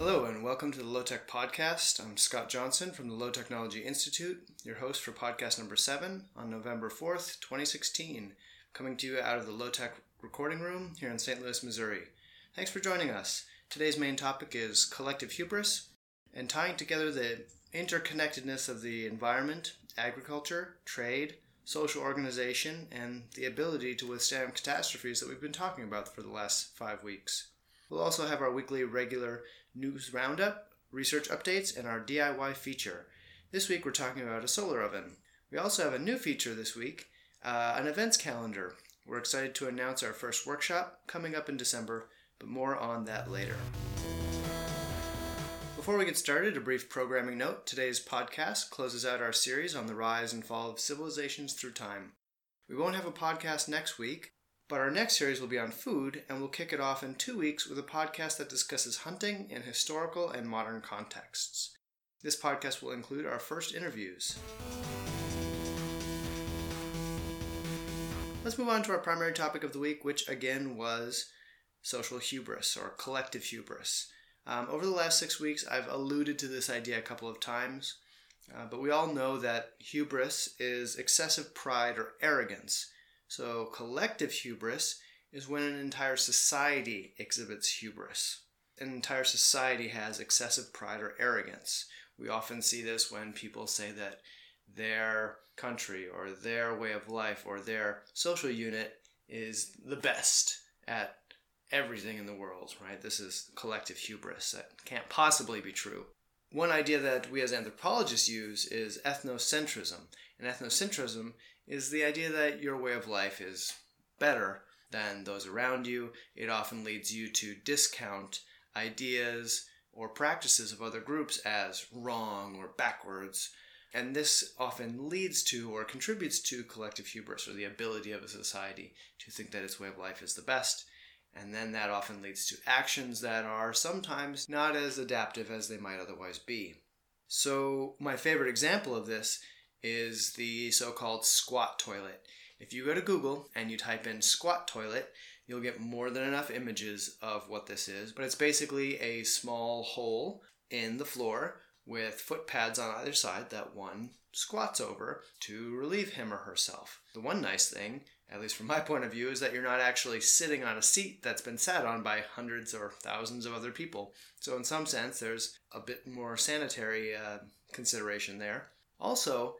Hello, and welcome to the Low Tech Podcast. I'm Scott Johnson from the Low Technology Institute, your host for podcast number seven on November 4th, 2016, coming to you out of the Low Tech recording room here in St. Louis, Missouri. Thanks for joining us. Today's main topic is collective hubris and tying together the interconnectedness of the environment, agriculture, trade, social organization, and the ability to withstand catastrophes that we've been talking about for the last five weeks. We'll also have our weekly regular news roundup, research updates, and our DIY feature. This week we're talking about a solar oven. We also have a new feature this week uh, an events calendar. We're excited to announce our first workshop coming up in December, but more on that later. Before we get started, a brief programming note. Today's podcast closes out our series on the rise and fall of civilizations through time. We won't have a podcast next week, but our next series will be on food, and we'll kick it off in two weeks with a podcast that discusses hunting in historical and modern contexts. This podcast will include our first interviews. Let's move on to our primary topic of the week, which again was social hubris or collective hubris. Um, over the last six weeks, I've alluded to this idea a couple of times, uh, but we all know that hubris is excessive pride or arrogance. So, collective hubris is when an entire society exhibits hubris. An entire society has excessive pride or arrogance. We often see this when people say that their country or their way of life or their social unit is the best at everything in the world, right? This is collective hubris that can't possibly be true. One idea that we as anthropologists use is ethnocentrism. And ethnocentrism is the idea that your way of life is better than those around you. It often leads you to discount ideas or practices of other groups as wrong or backwards. And this often leads to or contributes to collective hubris or the ability of a society to think that its way of life is the best and then that often leads to actions that are sometimes not as adaptive as they might otherwise be. So, my favorite example of this is the so called squat toilet. If you go to Google and you type in squat toilet, you'll get more than enough images of what this is. But it's basically a small hole in the floor with foot pads on either side that one squats over to relieve him or herself. The one nice thing at least from my point of view, is that you're not actually sitting on a seat that's been sat on by hundreds or thousands of other people. So, in some sense, there's a bit more sanitary uh, consideration there. Also,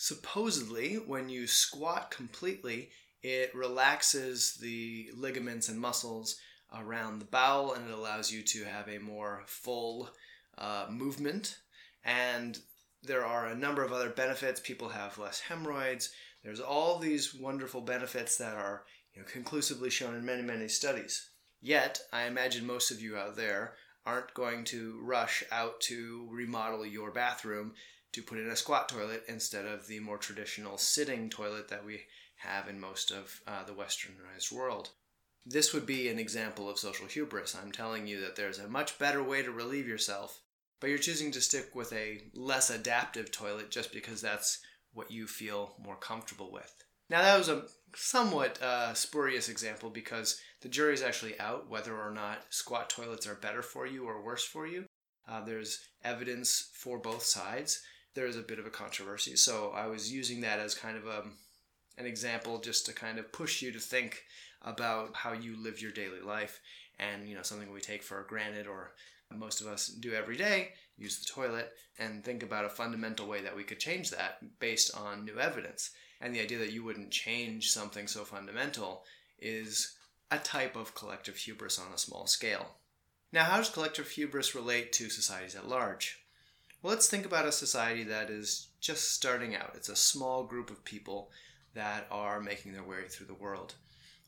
supposedly, when you squat completely, it relaxes the ligaments and muscles around the bowel and it allows you to have a more full uh, movement. And there are a number of other benefits. People have less hemorrhoids there's all these wonderful benefits that are you know, conclusively shown in many, many studies. Yet, I imagine most of you out there aren't going to rush out to remodel your bathroom to put in a squat toilet instead of the more traditional sitting toilet that we have in most of uh, the westernized world. This would be an example of social hubris. I'm telling you that there's a much better way to relieve yourself, but you're choosing to stick with a less adaptive toilet just because that's what you feel more comfortable with. Now, that was a somewhat uh, spurious example because the jury is actually out whether or not squat toilets are better for you or worse for you. Uh, there's evidence for both sides. There's a bit of a controversy, so I was using that as kind of a, um, an example just to kind of push you to think about how you live your daily life and you know something we take for granted or most of us do every day use the toilet and think about a fundamental way that we could change that based on new evidence. And the idea that you wouldn't change something so fundamental is a type of collective hubris on a small scale. Now, how does collective hubris relate to societies at large? Well, let's think about a society that is just starting out. It's a small group of people that are making their way through the world.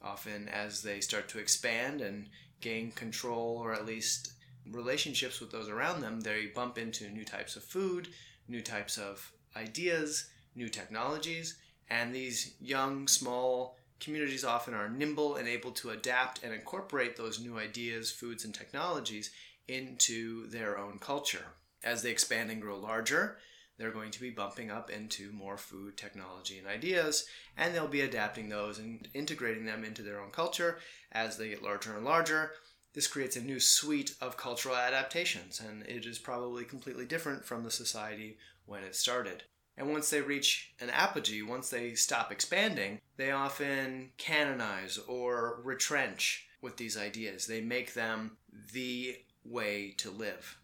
Often, as they start to expand and gain control, or at least relationships with those around them, they bump into new types of food, new types of ideas, new technologies, and these young, small communities often are nimble and able to adapt and incorporate those new ideas, foods, and technologies into their own culture. As they expand and grow larger, they're going to be bumping up into more food, technology, and ideas, and they'll be adapting those and integrating them into their own culture as they get larger and larger This creates a new suite of cultural adaptations, and it is probably completely different from the society when it started. And once they reach an apogee, once they stop expanding, they often canonize or retrench with these ideas. They make them the way to live.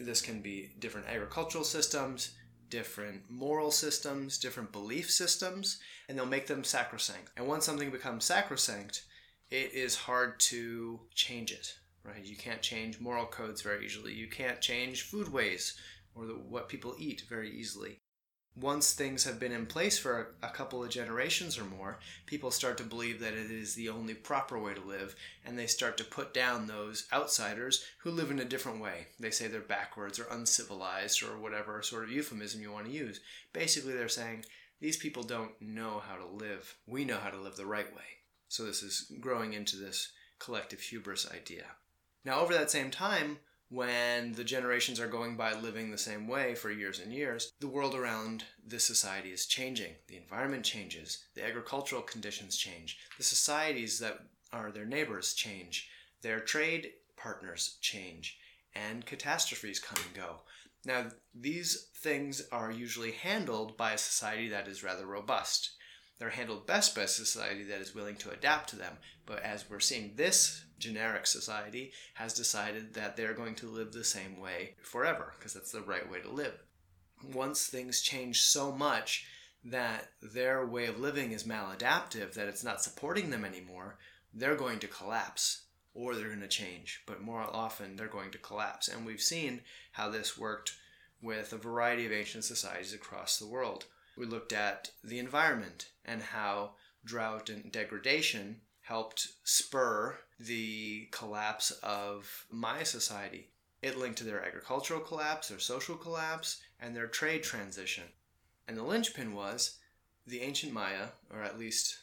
This can be different agricultural systems, different moral systems, different belief systems, and they'll make them sacrosanct. And once something becomes sacrosanct, it is hard to change it, right? You can't change moral codes very easily. You can't change food ways or the, what people eat very easily once things have been in place for a, couple of generations or more, people start to believe that it is the only proper way to live, and they start to put down those outsiders who live in a different way. They say they're backwards or uncivilized or whatever sort of euphemism you want to use. Basically, they're saying these people don't know how to live. We know how to live the right way. So, this is growing into this collective hubris idea. Now, over that same time, when the generations are going by living the same way for years and years, the world around this society is changing. The environment changes, the agricultural conditions change, the societies that are their neighbors change, their trade partners change, and catastrophes come and go. Now, these things are usually handled by a society that is rather robust. They're handled best by a society that is willing to adapt to them. But as we're seeing this generic society has decided that they're going to live the same way forever because that's the right way to live. Once things change so much that their way of living is maladaptive, that it's not supporting them anymore, they're going to collapse or they're going to change. But more often, they're going to collapse. And we've seen how this worked with a variety of ancient societies across the world. We looked at the environment and how drought and degradation helped spur the collapse of Maya society. It linked to their agricultural collapse, their social collapse, and their trade transition. And the linchpin was the ancient Maya, or at least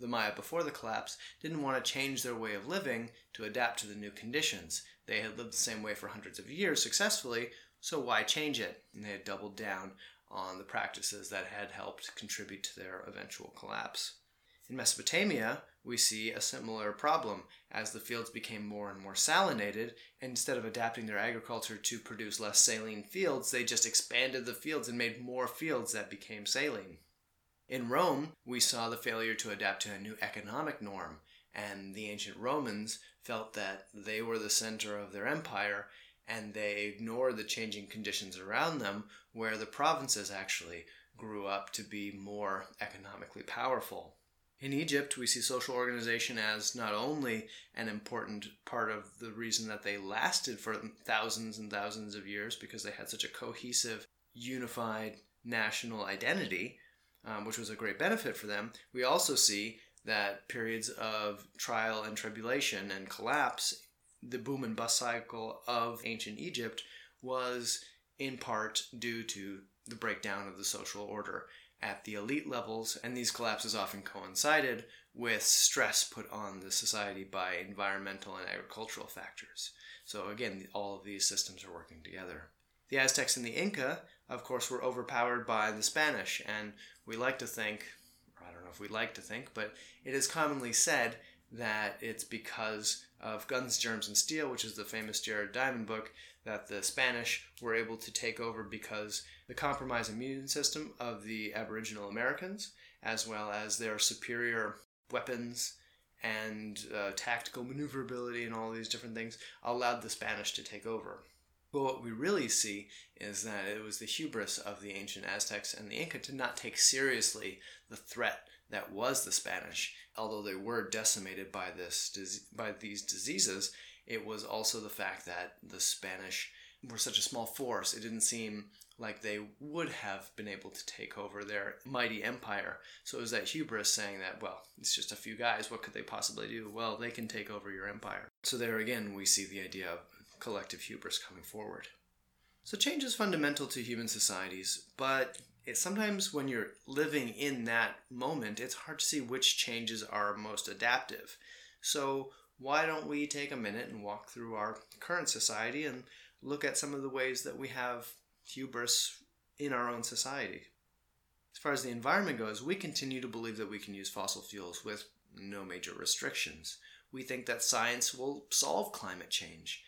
the Maya before the collapse, didn't want to change their way of living to adapt to the new conditions. They had lived the same way for hundreds of years successfully, so why change it? And they had doubled down on the practices that had helped contribute to their eventual collapse. In Mesopotamia, we see a similar problem as the fields became more and more salinated. Instead of adapting their agriculture to produce less saline fields, they just expanded the fields and made more fields that became saline. In Rome, we saw the failure to adapt to a new economic norm, and the ancient Romans felt that they were the center of their empire and they ignored the changing conditions around them, where the provinces actually grew up to be more economically powerful. In Egypt, we see social organization as not only an important part of the reason that they lasted for thousands and thousands of years because they had such a cohesive, unified national identity, um, which was a great benefit for them. We also see that periods of trial and tribulation and collapse, the boom and bust cycle of ancient Egypt was in part due to the breakdown of the social order at the elite levels, and these collapses often coincided with stress put on the society by environmental and agricultural factors. So, again, all of these systems are working together. The Aztecs and the Inca, of course, were overpowered by the Spanish, and we like to think, I don't know if we like to think, but it is commonly said that it's because of Guns, Germs, and Steel, which is the famous Jared Diamond book, that the Spanish were able to take over because the compromised immune system of the Aboriginal Americans, as well as their superior weapons and uh, tactical maneuverability and all these different things, allowed the Spanish to take over. But what we really see is that it was the hubris of the ancient Aztecs and the Inca to not take seriously the threat that was the Spanish. Although they were decimated by this by these diseases, it was also the fact that the Spanish were such a small force. It didn't seem like they would have been able to take over their mighty empire. So it was that hubris saying that, well, it's just a few guys. What could they possibly do? Well, they can take over your empire. So there again, we see the idea of collective hubris coming forward. So change is fundamental to human societies, but it's sometimes when you're living in that moment, it's hard to see which changes are most adaptive. So why don't we take a minute and walk through our current society and look at some of the ways that we have hubris in our own society? As far as the environment goes, we continue to believe that we can use fossil fuels with no major restrictions. we think that science will solve climate change.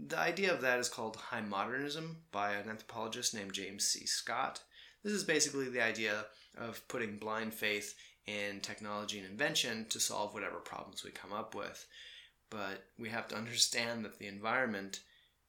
The idea of that is called high modernism by an anthropologist named James C. Scott. This is basically the idea of putting blind faith in technology and invention to solve whatever problems we come up with. But we have to understand that the environment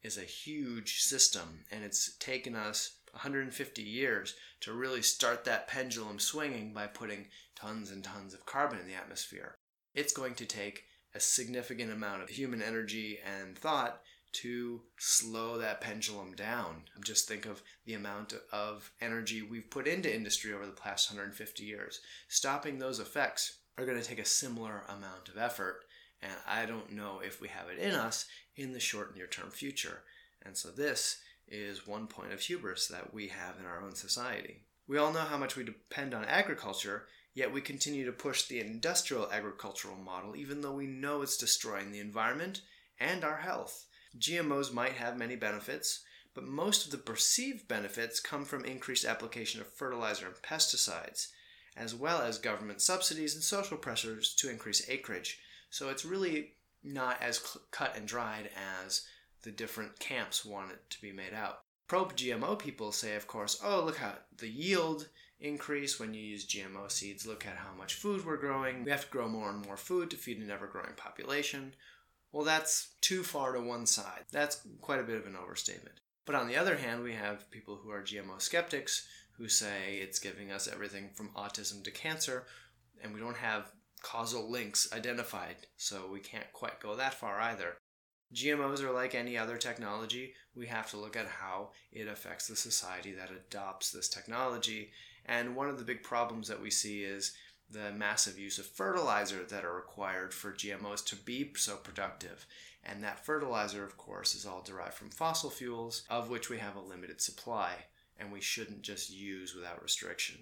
is a huge system and it's taken us 150 years to really start that pendulum swinging by putting tons and tons of carbon in the atmosphere. It's going to take a significant amount of human energy and thought to slow that pendulum down. Just think of the amount of energy we've put into industry over the past 150 years. Stopping those effects are going to take a similar amount of effort, and I don't know if we have it in us in the short near term future. And so this is one point of hubris that we have in our own society. We all know how much we depend on agriculture, yet we continue to push the industrial agricultural model even though we know it's destroying the environment and our health. GMOs might have many benefits, but most of the perceived benefits come from increased application of fertilizer and pesticides, as well as government subsidies and social pressures to increase acreage. So it's really not as cut and dried as the different camps want it to be made out. Pro GMO people say, of course, oh, look how the yield increase when you use GMO seeds. Look at how much food we're growing. We have to grow more and more food to feed an ever growing population. Well, that's too far to one side. That's quite a bit of an overstatement. But on the other hand, we have people who are GMO skeptics who say it's giving us everything from autism to cancer, and we don't have causal links identified, so we can't quite go that far either. GMOs are like any other technology. We have to look at how it affects the society that adopts this technology. And one of the big problems that we see is the massive use of fertilizer that are required for GMOs to be so productive. And that fertilizer, of course, is all derived from fossil fuels, of which we have a limited supply, and we shouldn't just use without restriction.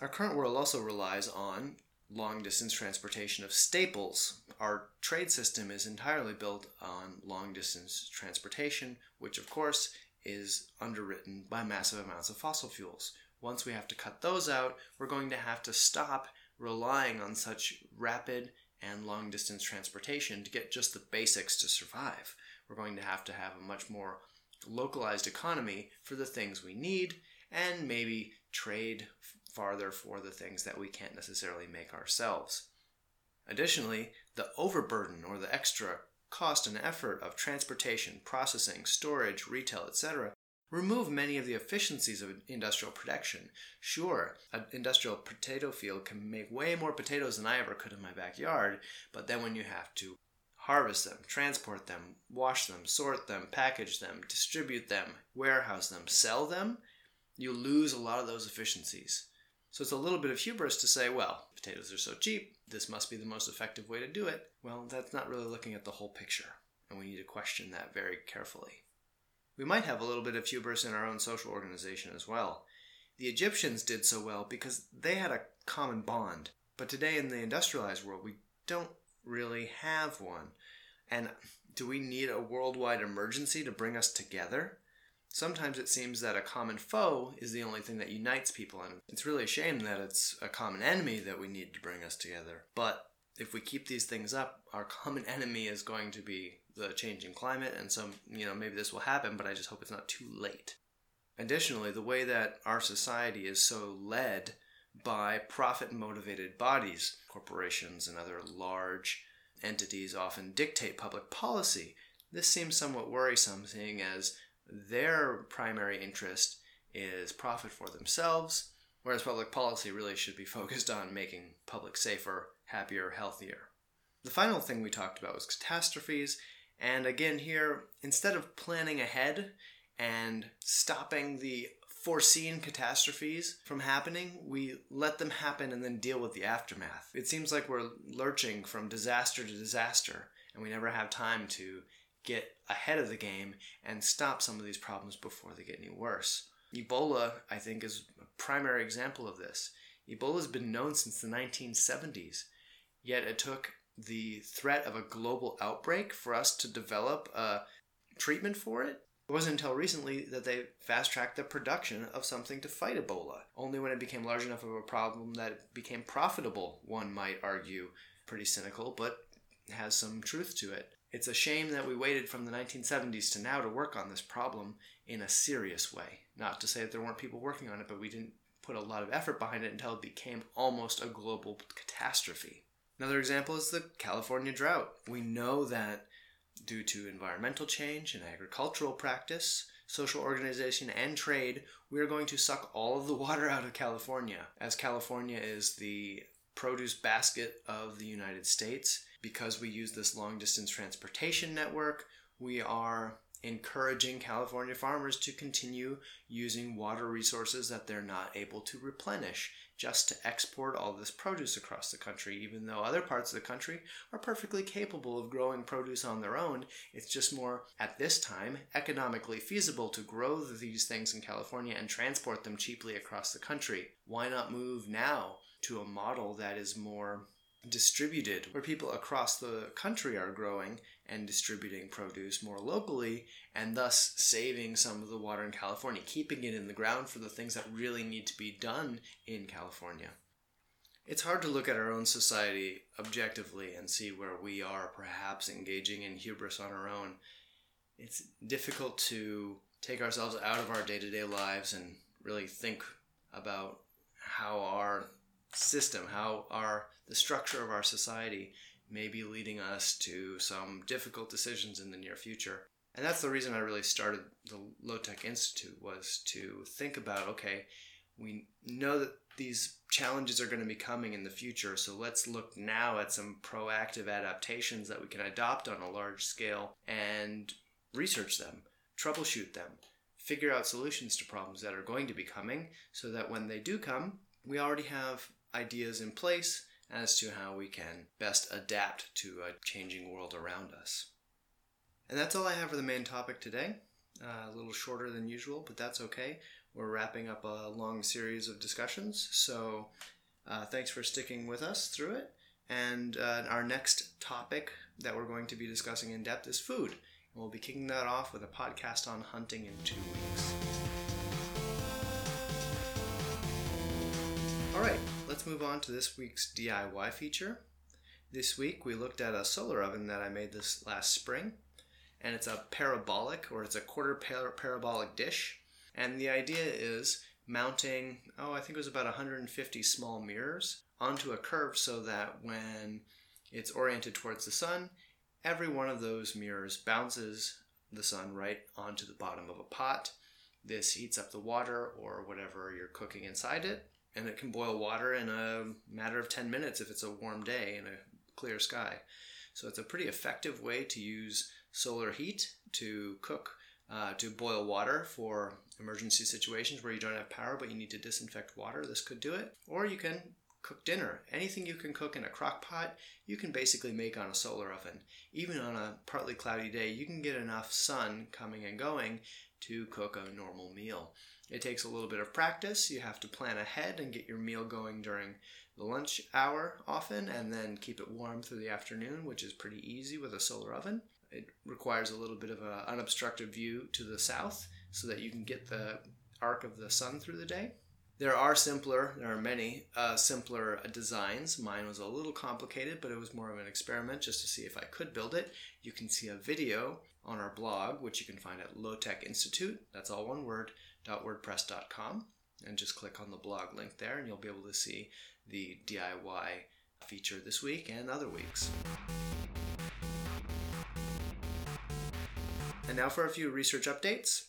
Our current world also relies on long distance transportation of staples. Our trade system is entirely built on long distance transportation, which, of course, is underwritten by massive amounts of fossil fuels. Once we have to cut those out, we're going to have to stop relying on such rapid and long distance transportation to get just the basics to survive. We're going to have to have a much more localized economy for the things we need and maybe trade farther for the things that we can't necessarily make ourselves. Additionally, the overburden or the extra cost and effort of transportation, processing, storage, retail, etc remove many of the efficiencies of industrial production. Sure, an industrial potato field can make way more potatoes than I ever could in my backyard, but then when you have to harvest them, transport them, wash them, sort them, package them, distribute them, warehouse them, sell them, you lose a lot of those efficiencies. So it's a little bit of hubris to say, well, potatoes are so cheap, this must be the most effective way to do it. Well, that's not really looking at the whole picture, and we need to question that very carefully. We might have a little bit of hubris in our own social organization as well. The Egyptians did so well because they had a common bond, but today in the industrialized world, we don't really have one. And do we need a worldwide emergency to bring us together? Sometimes it seems that a common foe is the only thing that unites people, and it's really a shame that it's a common enemy that we need to bring us together. But if we keep these things up, our common enemy is going to be the changing climate, and so you know maybe this will happen, but I just hope it's not too late. Additionally, the way that our society is so led by profit motivated bodies, corporations, and other large entities often dictate public policy. This seems somewhat worrisome, seeing as their primary interest is profit for themselves, whereas public policy really should be focused on making public safer, happier, healthier. The final thing we talked about was catastrophes, and again, here, instead of planning ahead and stopping the foreseen catastrophes from happening, we let them happen and then deal with the aftermath. It seems like we're lurching from disaster to disaster, and we never have time to get ahead of the game and stop some of these problems before they get any worse. Ebola, I think, is a primary example of this. Ebola has been known since the 1970s, yet it took the threat of a global outbreak for us to develop a treatment for it. It wasn't until recently that they fast tracked the production of something to fight Ebola. Only when it became large enough of a problem that it became profitable, one might argue. Pretty cynical, but has some truth to it. It's a shame that we waited from the 1970s to now to work on this problem in a serious way. Not to say that there weren't people working on it, but we didn't put a lot of effort behind it until it became almost a global catastrophe. Another example is the California drought. We know that due to environmental change and agricultural practice, social organization, and trade, we are going to suck all of the water out of California. As California is the produce basket of the United States, because we use this long distance transportation network, we are encouraging California farmers to continue using water resources that they're not able to replenish just to export all this produce across the country, even though other parts of the country are perfectly capable of growing produce on their own. It's just more, at this time, economically feasible to grow these things in California and transport them cheaply across the country. Why not move now to a model that is more distributed, where people across the country are growing and distributing produce more locally, and thus saving some of the water in California, keeping it in the ground for the things that really need to be done in California. It's hard to look at our own society objectively and see where we are perhaps engaging in hubris on our own. It's difficult to take ourselves out of our day to day lives and really think about how our system, how our the structure of our society may be leading us to some difficult decisions in the near future. And that's the reason I really started the Low Tech Institute was to think about okay, we know that these challenges are going to be coming in the future, so let's look now at some proactive adaptations that we can adopt on a large scale and research them, troubleshoot them, figure out solutions to problems that are going to be coming so that when they do come, we already have ideas in place as to how we can best adapt to a changing world around us. And that's all I have for the main topic today. Uh, a little shorter than usual, but that's okay. We're wrapping up a long series of discussions, so uh, thanks for sticking with us through it. And uh, our next topic that we're going to be discussing in depth is food. And we'll be kicking that off with a podcast on hunting in two weeks. All right, let's move on to this week's DIY feature. This week we looked at a solar oven that I made this last spring, and it's a parabolic or it's a quarter par- parabolic dish. And the idea is mounting, oh, I think it was about 150 small mirrors onto a curve so that when it's oriented towards the sun, every one of those mirrors bounces the sun right onto the bottom of a pot. This heats up the water or whatever you're cooking inside it, and it can boil water in a matter of 10 minutes if it's a warm day in a clear sky. So it's a pretty effective way to use solar heat to cook, uh, to boil water for emergency situations where you don't have power but you need to disinfect water. This could do it. Or you can cook dinner. Anything you can cook in a crock pot, you can basically make on a solar oven. Even on a partly cloudy day, you can get enough sun coming and going to cook a normal meal. It takes a little bit of practice. You have to plan ahead and get your meal going during the lunch hour often, and then keep it warm through the afternoon, which is pretty easy with a solar oven. It requires a little bit of an unobstructed view to the south so that you can get the arc of the sun through the day. There are simpler, there are many uh, simpler designs. Mine was a little complicated, but it was more of an experiment just to see if I could build it. You can see a video on our blog, which you can find at Low Tech Institute. That's all one word wordpress.com and just click on the blog link there and you'll be able to see the DIY feature this week and other weeks. And now for a few research updates.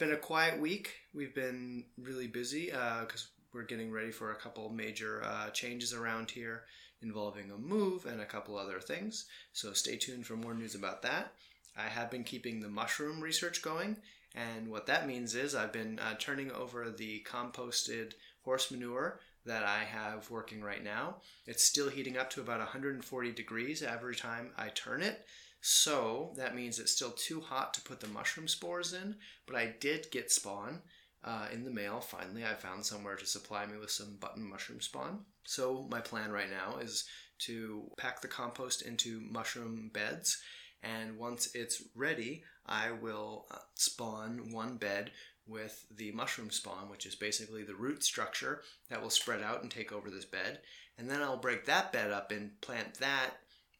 Been a quiet week. We've been really busy because uh, we're getting ready for a couple major uh, changes around here involving a move and a couple other things. So stay tuned for more news about that. I have been keeping the mushroom research going and what that means is I've been uh, turning over the composted horse manure that I have working right now. It's still heating up to about 140 degrees every time I turn it. So that means it's still too hot to put the mushroom spores in, but I did get spawn uh, in the mail. Finally, I found somewhere to supply me with some button mushroom spawn. So my plan right now is to pack the compost into mushroom beds and once it's ready, I will uh, spawn one bed with the mushroom spawn, which is basically the root structure that will spread out and take over this bed. And then I'll break that bed up and plant that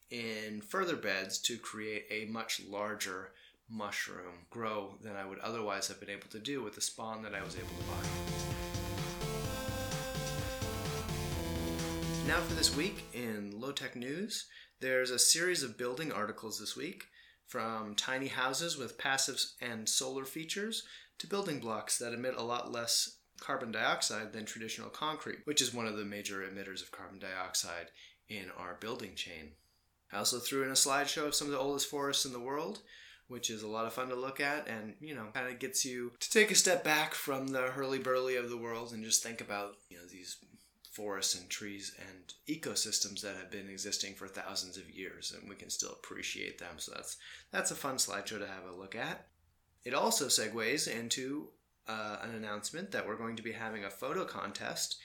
in further beds to create a much larger mushroom grow than I would otherwise have been able to do with the spawn that I was able to buy. Now for this week in low tech news, there's a series of building articles this week from tiny houses with passive and solar features to building blocks that emit a lot less carbon dioxide than traditional concrete, which is one of the major emitters of carbon dioxide in our building chain. I also threw in a slideshow of some of the oldest forests in the world, which is a lot of fun to look at and, you know, kind of gets you to take a step back from the hurly-burly of the world and just think about, you know, these forests and trees and ecosystems that have been existing for thousands of years and we can still appreciate them. So that's that's a fun slideshow to have a look at. It also segues into uh, an announcement that we're going to be having a photo contest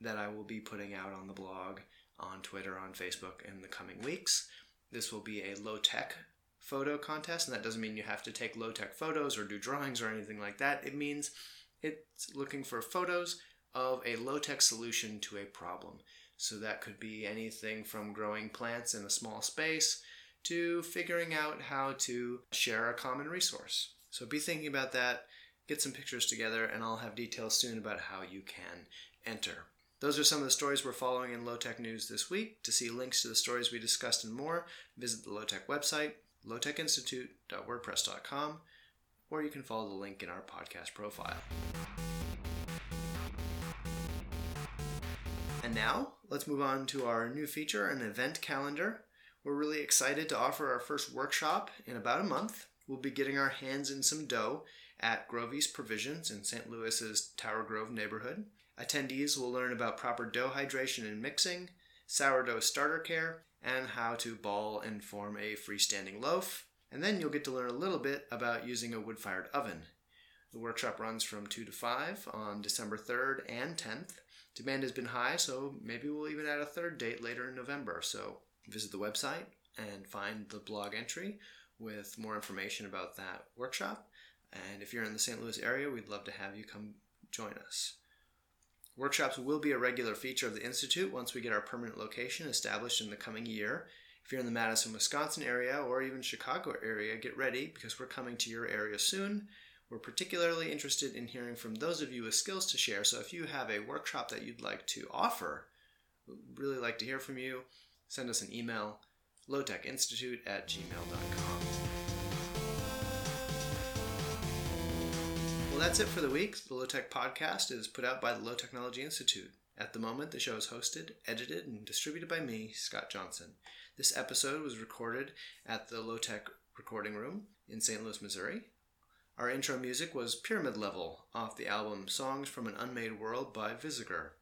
that I will be putting out on the blog, on Twitter, on Facebook in the coming weeks. This will be a low tech photo contest, and that doesn't mean you have to take low tech photos or do drawings or anything like that. It means it's looking for photos of a low tech solution to a problem. So that could be anything from growing plants in a small space to figuring out how to share a common resource. So be thinking about that, get some pictures together, and I'll have details soon about how you can enter. Those are some of the stories we're following in Low Tech News this week. To see links to the stories we discussed and more, visit the Low Tech website, lowtechinstitute.wordpress.com, or you can follow the link in our podcast profile. And now, let's move on to our new feature, an event calendar. We're really excited to offer our first workshop in about a month. We'll be getting our hands in some dough at Grove East Provisions in St. Louis's Tower Grove neighborhood. Attendees will learn about proper dough hydration and mixing, sourdough starter care, and how to ball and form a freestanding loaf. And then you'll get to learn a little bit about using a wood fired oven. The workshop runs from 2 to 5 on December 3rd and 10th. Demand has been high, so maybe we'll even add a third date later in November. So visit the website and find the blog entry with more information about that workshop. And if you're in the St. Louis area, we'd love to have you come join us. Workshops will be a regular feature of the Institute once we get our permanent location established in the coming year. If you're in the Madison, Wisconsin area or even Chicago area, get ready because we're coming to your area soon. We're particularly interested in hearing from those of you with skills to share. So if you have a workshop that you'd like to offer, we'd really like to hear from you. Send us an email, lowtechinstitute at gmail.com. Well, that's it for the week. The Low Tech Podcast is put out by the Low Technology Institute. At the moment, the show is hosted, edited, and distributed by me, Scott Johnson. This episode was recorded at the Low Tech Recording Room in St. Louis, Missouri. Our intro music was Pyramid Level off the album Songs from an Unmade World by Visager.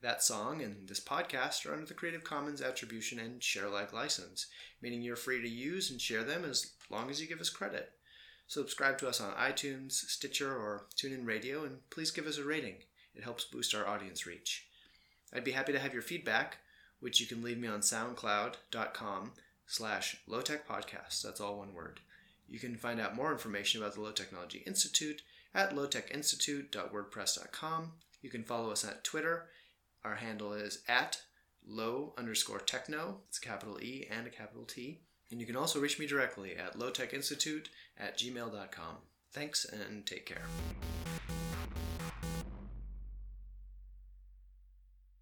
That song and this podcast are under the Creative Commons Attribution and Share Alike license, meaning you're free to use and share them as long as you give us credit. Subscribe to us on iTunes, Stitcher, or TuneIn Radio, and please give us a rating. It helps boost our audience reach. I'd be happy to have your feedback, which you can leave me on soundcloud.com slash lowtechpodcast. That's all one word. You can find out more information about the Low Technology Institute at lowtechinstitute.wordpress.com. You can follow us at Twitter. Our handle is at low underscore techno. It's capital E and a capital T. And you can also reach me directly at lowtechinstitute at gmail.com. Thanks and take care.